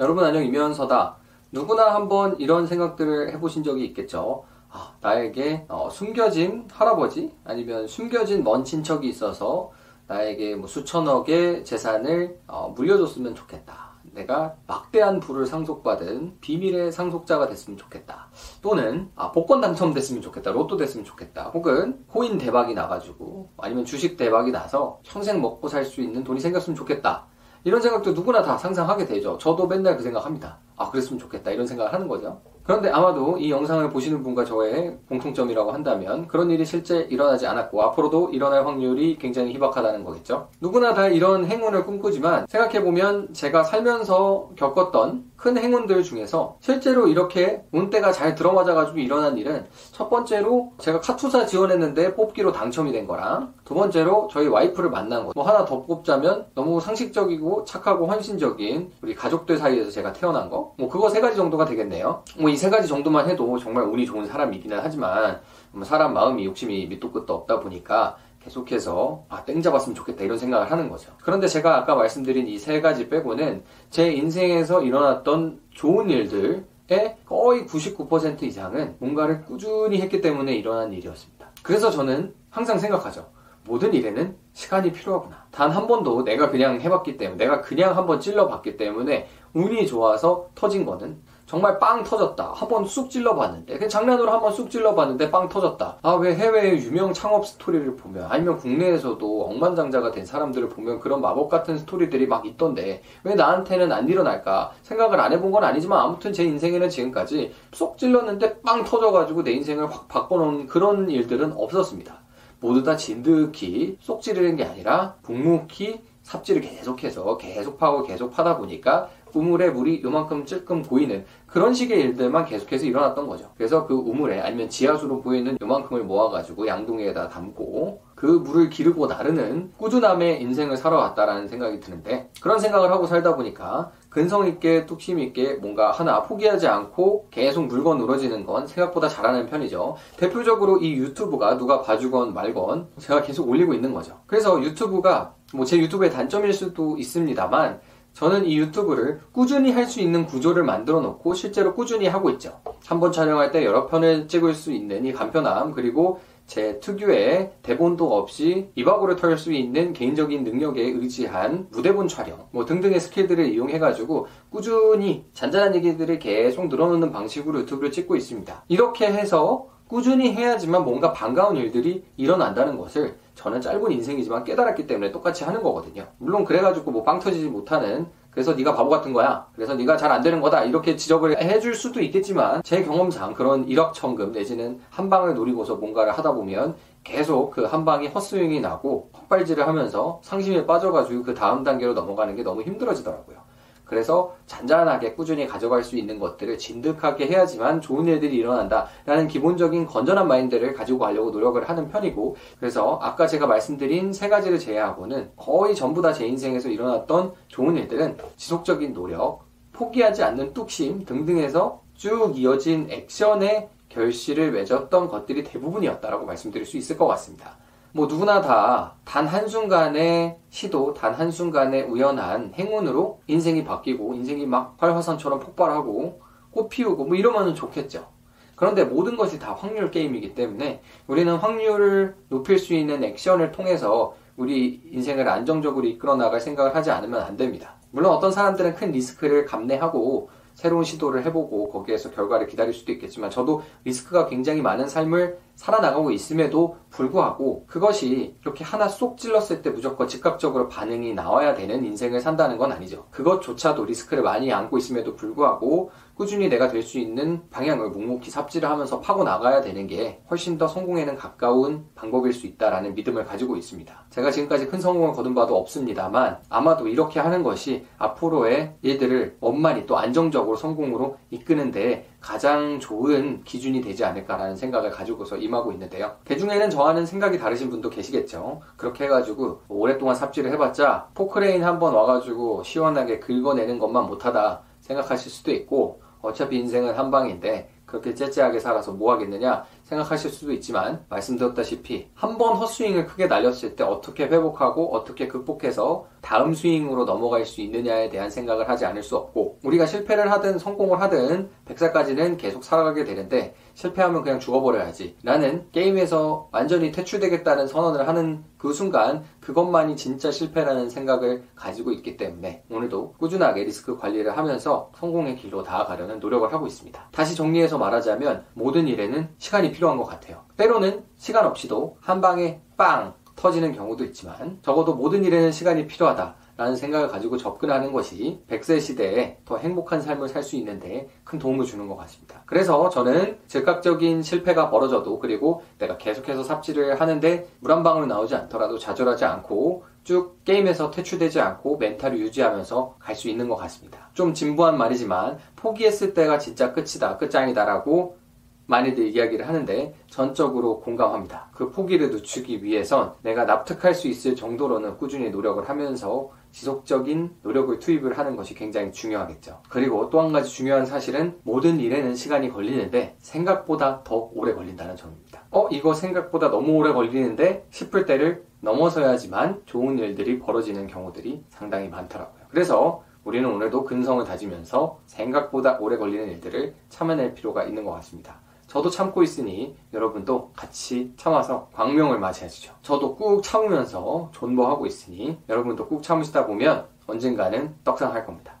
여러분 안녕 이면서다. 누구나 한번 이런 생각들을 해보신 적이 있겠죠. 아, 나에게 어, 숨겨진 할아버지 아니면 숨겨진 먼 친척이 있어서 나에게 뭐 수천억의 재산을 어, 물려줬으면 좋겠다. 내가 막대한 부를 상속받은 비밀의 상속자가 됐으면 좋겠다. 또는 아, 복권 당첨됐으면 좋겠다. 로또 됐으면 좋겠다. 혹은 코인 대박이 나가지고 아니면 주식 대박이 나서 평생 먹고 살 수 있는 돈이 생겼으면 좋겠다. 이런 생각도 누구나 다 상상하게 되죠. 저도 맨날 그 생각합니다. 아 그랬으면 좋겠다 이런 생각을 하는 거죠. 그런데 아마도 이 영상을 보시는 분과 저의 공통점이라고 한다면 그런 일이 실제 일어나지 않았고 앞으로도 일어날 확률이 굉장히 희박하다는 거겠죠. 누구나 다 이런 행운을 꿈꾸지만 생각해보면 제가 살면서 겪었던 큰 행운들 중에서 실제로 이렇게 운때가 잘 들어맞아가지고 일어난 일은 첫 번째로 제가 카투사 지원했는데 뽑기로 당첨이 된 거랑 두 번째로 저희 와이프를 만난 거. 뭐 하나 더 뽑자면 너무 상식적이고 착하고 헌신적인 우리 가족들 사이에서 제가 태어난 거. 뭐 그거 세 가지 정도가 되겠네요. 뭐 이 세 가지 정도만 해도 정말 운이 좋은 사람이기는 하지만 뭐 사람 마음이 욕심이 밑도 끝도 없다 보니까 계속해서 아, 땡 잡았으면 좋겠다 이런 생각을 하는 거죠. 그런데 제가 아까 말씀드린 이 세 가지 빼고는 제 인생에서 일어났던 좋은 일들의 거의 99% 이상은 뭔가를 꾸준히 했기 때문에 일어난 일이었습니다. 그래서 저는 항상 생각하죠. 모든 일에는 시간이 필요하구나. 단 한 번도 내가 그냥 해봤기 때문에, 내가 그냥 한번 찔러봤기 때문에 운이 좋아서 터진 거는 정말 빵 터졌다. 한번 쑥 찔러봤는데, 그냥 장난으로 한번 쑥 찔러봤는데 빵 터졌다. 아, 왜 해외의 유명 창업 스토리를 보면, 아니면 국내에서도 억만장자가 된 사람들을 보면 그런 마법 같은 스토리들이 막 있던데, 왜 나한테는 안 일어날까? 생각을 안 해본 건 아니지만, 아무튼 제 인생에는 지금까지 쏙 찔렀는데 빵 터져가지고 내 인생을 확 바꿔놓은 그런 일들은 없었습니다. 모두 다 진득히 쏙 찌르는 게 아니라 묵묵히 삽질을 계속해서 계속 파고 계속 파다 보니까 우물에 물이 요만큼 찔끔 고이는 그런 식의 일들만 계속해서 일어났던 거죠. 그래서 그 우물에 아니면 지하수로 보이는 요만큼을 모아가지고 양동이에다 담고 그 물을 기르고 나르는 꾸준함의 인생을 살아왔다라는 생각이 드는데 그런 생각을 하고 살다 보니까 근성 있게 뚝심 있게 뭔가 하나 포기하지 않고 계속 물건 늘어지는 건 생각보다 잘하는 편이죠. 대표적으로 이 유튜브가 누가 봐주건 말건 제가 계속 올리고 있는 거죠. 그래서 유튜브가 뭐 제 유튜브의 단점일 수도 있습니다만 저는 이 유튜브를 꾸준히 할 수 있는 구조를 만들어 놓고 실제로 꾸준히 하고 있죠. 한 번 촬영할 때 여러 편을 찍을 수 있는 이 간편함 그리고 제 특유의 대본도 없이 이박으로 털 수 있는 개인적인 능력에 의지한 무대본 촬영 뭐 등등의 스킬들을 이용해가지고 꾸준히 잔잔한 얘기들을 계속 늘어놓는 방식으로 유튜브를 찍고 있습니다. 이렇게 해서 꾸준히 해야지만 뭔가 반가운 일들이 일어난다는 것을 저는 짧은 인생이지만 깨달았기 때문에 똑같이 하는 거거든요. 물론 그래가지고 뭐 빵 터지지 못하는 그래서 네가 바보 같은 거야. 그래서 네가 잘 안 되는 거다. 이렇게 지적을 해줄 수도 있겠지만 제 경험상 그런 일확천금 내지는 한 방을 노리고서 뭔가를 하다 보면 계속 그 한 방이 헛스윙이 나고 헛발질을 하면서 상심에 빠져가지고 그 다음 단계로 넘어가는 게 너무 힘들어지더라고요. 그래서 잔잔하게 꾸준히 가져갈 수 있는 것들을 진득하게 해야지만 좋은 일들이 일어난다라는 기본적인 건전한 마인드를 가지고 가려고 노력을 하는 편이고 그래서 아까 제가 말씀드린 세 가지를 제외하고는 거의 전부 다 제 인생에서 일어났던 좋은 일들은 지속적인 노력, 포기하지 않는 뚝심 등등에서 쭉 이어진 액션의 결실을 맺었던 것들이 대부분이었다라고 말씀드릴 수 있을 것 같습니다. 뭐 누구나 다 단 한순간의 시도, 단 한순간의 우연한 행운으로 인생이 바뀌고 인생이 막 활화산처럼 폭발하고 꽃 피우고 뭐 이러면 좋겠죠. 그런데 모든 것이 다 확률 게임이기 때문에 우리는 확률을 높일 수 있는 액션을 통해서 우리 인생을 안정적으로 이끌어 나갈 생각을 하지 않으면 안 됩니다. 물론 어떤 사람들은 큰 리스크를 감내하고 새로운 시도를 해보고 거기에서 결과를 기다릴 수도 있겠지만 저도 리스크가 굉장히 많은 삶을 살아나가고 있음에도 불구하고 그것이 이렇게 하나 쏙 찔렀을 때 무조건 즉각적으로 반응이 나와야 되는 인생을 산다는 건 아니죠. 그것조차도 리스크를 많이 안고 있음에도 불구하고 꾸준히 내가 될 수 있는 방향을 묵묵히 삽질을 하면서 파고 나가야 되는 게 훨씬 더 성공에는 가까운 방법일 수 있다라는 믿음을 가지고 있습니다. 제가 지금까지 큰 성공을 거둔 바도 없습니다만 아마도 이렇게 하는 것이 앞으로의 일들을 원만히 또 안정적으로 성공으로 이끄는데 가장 좋은 기준이 되지 않을까라는 생각을 가지고서 임하고 있는데요. 그 중에는 저와는 생각이 다르신 분도 계시겠죠. 그렇게 해가지고 오랫동안 삽질을 해봤자 포크레인 한번 와가지고 시원하게 긁어내는 것만 못하다 생각하실 수도 있고 어차피 인생은 한 방인데 그렇게 째째하게 살아서 뭐 하겠느냐 생각하실 수도 있지만 말씀드렸다시피 한 번 헛스윙을 크게 날렸을 때 어떻게 회복하고 어떻게 극복해서 다음 스윙으로 넘어갈 수 있느냐에 대한 생각을 하지 않을 수 없고 우리가 실패를 하든 성공을 하든 100살까지는 계속 살아가게 되는데 실패하면 그냥 죽어버려야지 라는 게임에서 완전히 퇴출되겠다는 선언을 하는 그 순간 그것만이 진짜 실패라는 생각을 가지고 있기 때문에 오늘도 꾸준하게 리스크 관리를 하면서 성공의 길로 다가가려는 노력을 하고 있습니다. 다시 정리해서 말하자면 모든 일에는 시간이 필요한 것 같아요. 때로는 시간 없이도 한 방에 빵 터지는 경우도 있지만 적어도 모든 일에는 시간이 필요하다. 라는 생각을 가지고 접근하는 것이 100세 시대에 더 행복한 삶을 살 수 있는데 큰 도움을 주는 것 같습니다. 그래서 저는 즉각적인 실패가 벌어져도 그리고 내가 계속해서 삽질을 하는데 물 한 방울 나오지 않더라도 좌절하지 않고 쭉 게임에서 퇴출되지 않고 멘탈을 유지하면서 갈 수 있는 것 같습니다. 좀 진부한 말이지만 포기했을 때가 진짜 끝이다, 끝장이다라고 많이들 이야기를 하는데 전적으로 공감합니다. 그 포기를 늦추기 위해선 내가 납득할 수 있을 정도로는 꾸준히 노력을 하면서 지속적인 노력을 투입을 하는 것이 굉장히 중요하겠죠. 그리고 또 한 가지 중요한 사실은 모든 일에는 시간이 걸리는데 생각보다 더 오래 걸린다는 점입니다. 어, 이거 생각보다 너무 오래 걸리는데 싶을 때를 넘어서야지만 좋은 일들이 벌어지는 경우들이 상당히 많더라고요. 그래서 우리는 오늘도 근성을 다지면서 생각보다 오래 걸리는 일들을 참아낼 필요가 있는 것 같습니다. 저도 참고 있으니 여러분도 같이 참아서 광명을 맞이하시죠. 저도 꾹 참으면서 존버하고 있으니 여러분도 꾹 참으시다 보면 언젠가는 떡상할 겁니다.